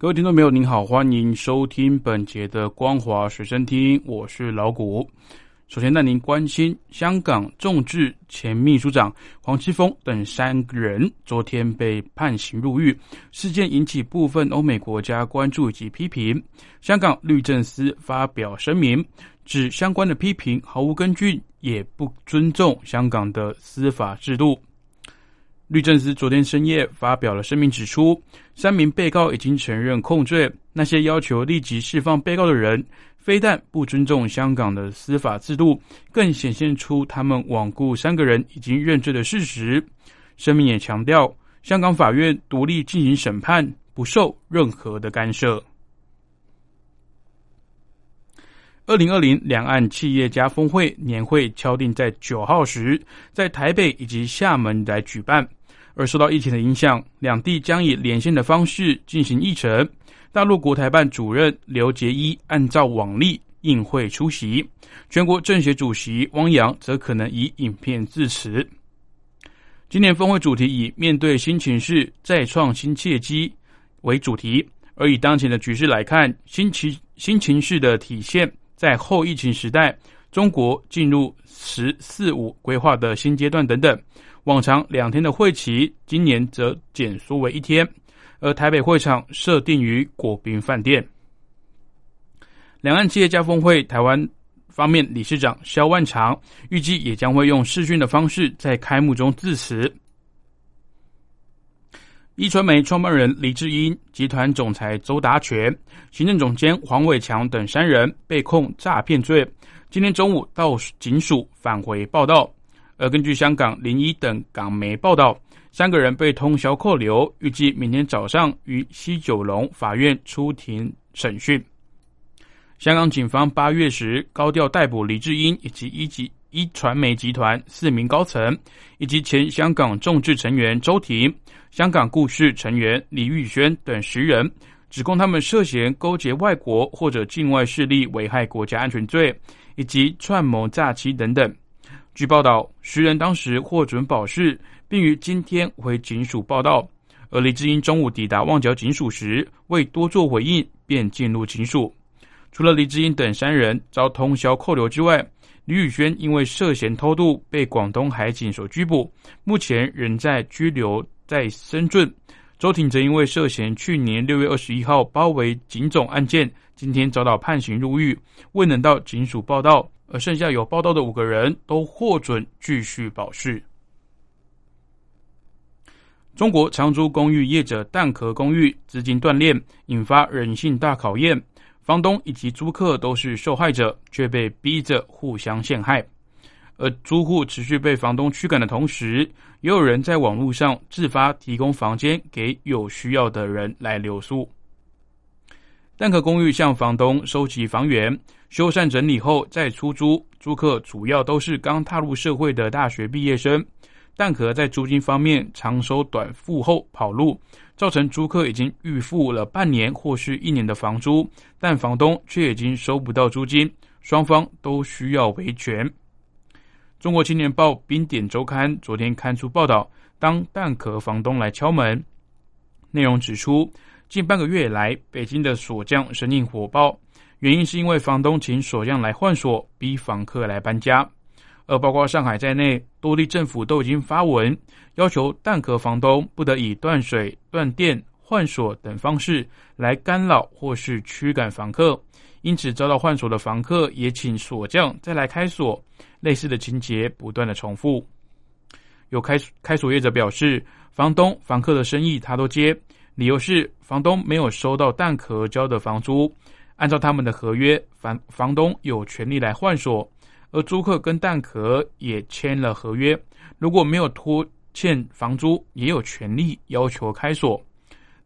各位听众朋友，您好，欢迎收听本节的光华随身听，我是老谷。首先带您关心香港众志前秘书长黄之锋等三人昨天被判刑入狱，事件引起部分欧美国家关注以及批评。香港律政司发表声明，指相关的批评毫无根据，也不尊重香港的司法制度。律政司昨天深夜发表了声明，指出三名被告已经承认控罪。那些要求立即释放被告的人，非但不尊重香港的司法制度，更显现出他们罔顾三个人已经认罪的事实。声明也强调，香港法院独立进行审判，不受任何的干涉。二零二零两岸企业家峰会年会敲定在九号时在台北以及厦门来举办。而受到疫情的影响，两地将以连线的方式进行议程。大陆国台办主任刘杰一按照往例应会出席，全国政协主席汪洋则可能以影片致辞。今年峰会主题以“面对新形势，再创新契机”为主题，而以当前的局势来看，新情新情势的体现，在后疫情时代，中国进入“十四五”规划的新阶段等等。往常两天的会期，今年则减缩为一天，而台北会场设定于国宾饭店。两岸企业家峰会台湾方面理事长肖万长预计也将会用视讯的方式在开幕中致辞。一传媒创办人李志英、集团总裁周达全、行政总监黄伟强等三人被控诈骗罪，今天中午到警署返回报道。而根据香港零一等港媒报道，三个人被通宵扣留，预计明天早上于西九龙法院出庭审讯。香港警方八月时高调逮捕李志英以及一级一传媒集团四名高层，以及前香港众志成员周婷、香港故事成员李玉轩等十人，指控他们涉嫌勾结外国或者境外势力危害国家安全罪，以及串谋诈欺等等。据报道，十人当时获准保释，并于今天回警署报道。而李志英中午抵达旺角警署时，未多做回应，便进入警署。除了李志英等三人遭通宵扣留之外，李宇轩因为涉嫌偷渡被广东海警所拘捕，目前仍在拘留在深圳。周挺则因为涉嫌去年六月二十一号包围警总案件，今天遭到判刑入狱，未能到警署报到。而剩下有报道的五个人都获准继续保释。中国长租公寓业者蛋壳公寓资金断裂，引发人性大考验。房东以及租客都是受害者，却被逼着互相陷害。而租户持续被房东驱赶的同时，也有人在网络上自发提供房间给有需要的人来留宿。蛋壳公寓向房东收集房源、修缮整理后再出租，租客主要都是刚踏入社会的大学毕业生。蛋壳在租金方面长收短付后跑路，造成租客已经预付了半年或是一年的房租，但房东却已经收不到租金，双方都需要维权。中国青年报冰点周刊昨天刊出报道，当蛋壳房东来敲门，内容指出。近半个月来，北京的锁匠生意火爆，原因是因为房东请锁匠来换锁，逼房客来搬家。而包括上海在内，多地政府都已经发文要求蛋壳房东不得以断水、断电、换锁等方式来干扰或是驱赶房客。因此，遭到换锁的房客也请锁匠再来开锁。类似的情节不断的重复。有开开锁业者表示，房东、房客的生意他都接。理由是房东没有收到蛋壳交的房租，按照他们的合约，房房东有权利来换锁，而租客跟蛋壳也签了合约，如果没有拖欠房租，也有权利要求开锁。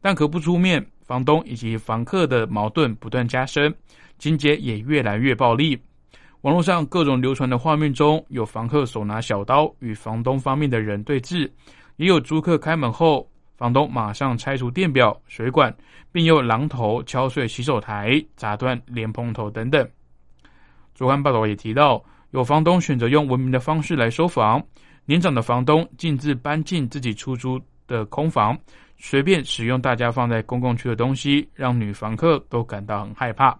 蛋壳不出面，房东以及房客的矛盾不断加深，情节也越来越暴力。网络上各种流传的画面中有房客手拿小刀与房东方面的人对峙，也有租客开门后，房东马上拆除电表、水管，并用榔头敲碎洗手台、砸断莲蓬头等等。主刊报道也提到，有房东选择用文明的方式来收房，年长的房东径自搬进自己出租的空房。随便使用大家放在公共区的东西，让女房客都感到很害怕。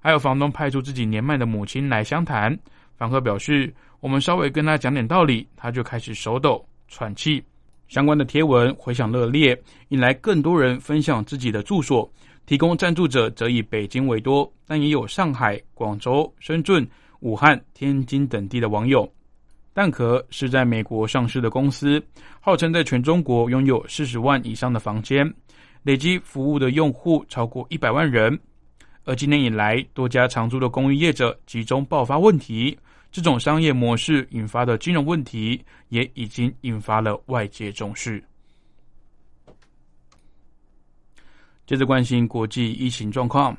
还有房东派出自己年迈的母亲来相谈，房客表示，我们稍微跟他讲点道理，他就开始手抖、喘气。相关的贴文回响热烈，引来更多人分享自己的住所。提供赞助者则以北京为多，但也有上海、广州、深圳、武汉、天津等地的网友。蛋壳是在美国上市的公司，号称在全中国拥有四十万以上的房间，累计服务的用户超过一百万人。而今年以来，多家长租的公寓业者集中爆发问题，这种商业模式引发的金融问题，也已经引发了外界重视。接着关心国际疫情状况，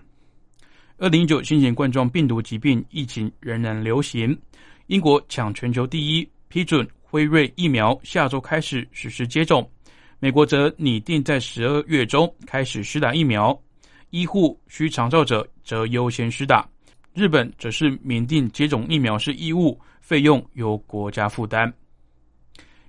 二零一九新型冠状病毒疾病疫情仍然流行。英国抢全球第一，批准辉瑞疫苗下周开始实施接种。美国则拟定在十二月中开始施打疫苗，医护需长照者则优先施打。日本则是明定接种疫苗是义务，费用由国家负担。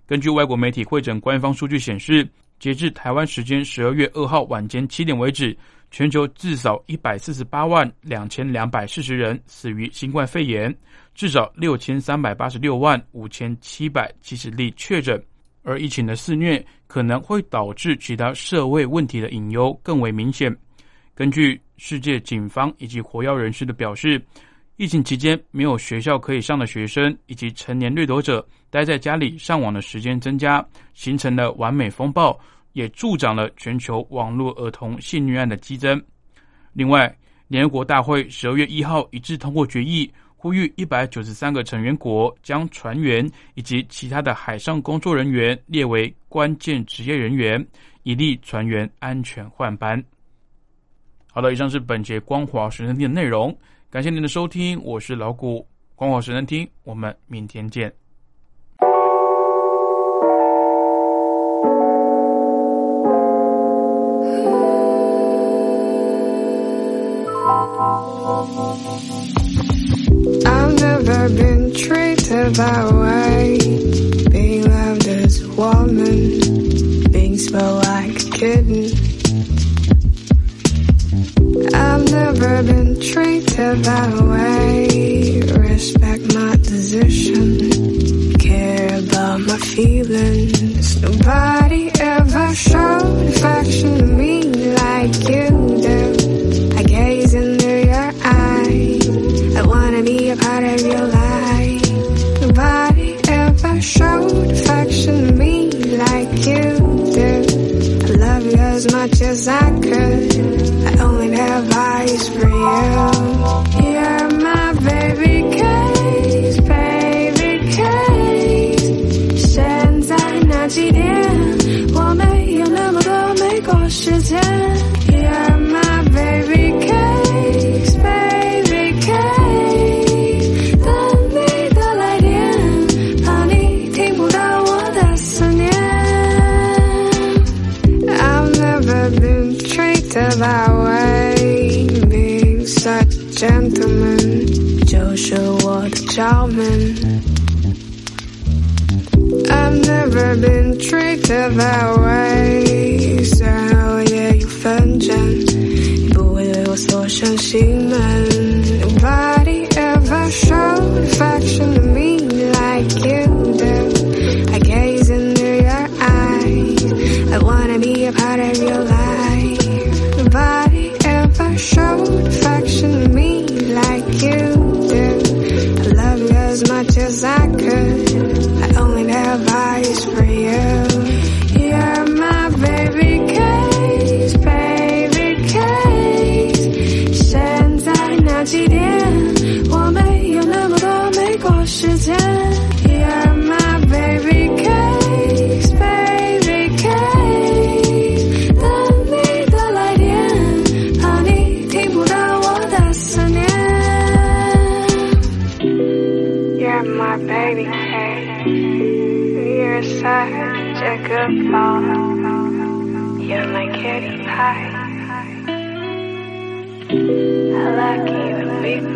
根据外国媒体会诊官方数据显示，截至台湾时间十二月二号晚间七点为止。全球至少一百四十八万两千两百四十人死于新冠肺炎，至少六千三百八十六万五千七百七十例确诊。而疫情的肆虐可能会导致其他社会问题的隐忧更为明显。根据世界警方以及活跃人士的表示，疫情期间没有学校可以上的学生以及成年掠夺者待在家里上网的时间增加，形成了完美风暴。也助长了全球网络儿童性虐案的激增。另外，联合国大会十二月一号一致通过决议，呼吁一百九十三个成员国将船员以及其他的海上工作人员列为关键职业人员，以利船员安全换班。好的，以上是本节光华神圣厅的内容，感谢您的收听，我是老谷，光华神圣厅，我们明天见。I've never been treated that way. Being loved as a woman, being spoiled like a kitten. Never been treated that way. Respect my position, care about my feelings. Nobody ever been treated that way. 虽然我也有纷争，你不会对我锁上心门。Nobody ever showed affection to me like you do. I gaze into your eyes. I wanna be a part of your life. Nobody ever showed affection to me like you do. I love you as much as I could. I only have eyes for you. A good ball. You're my kitty pie. I like you big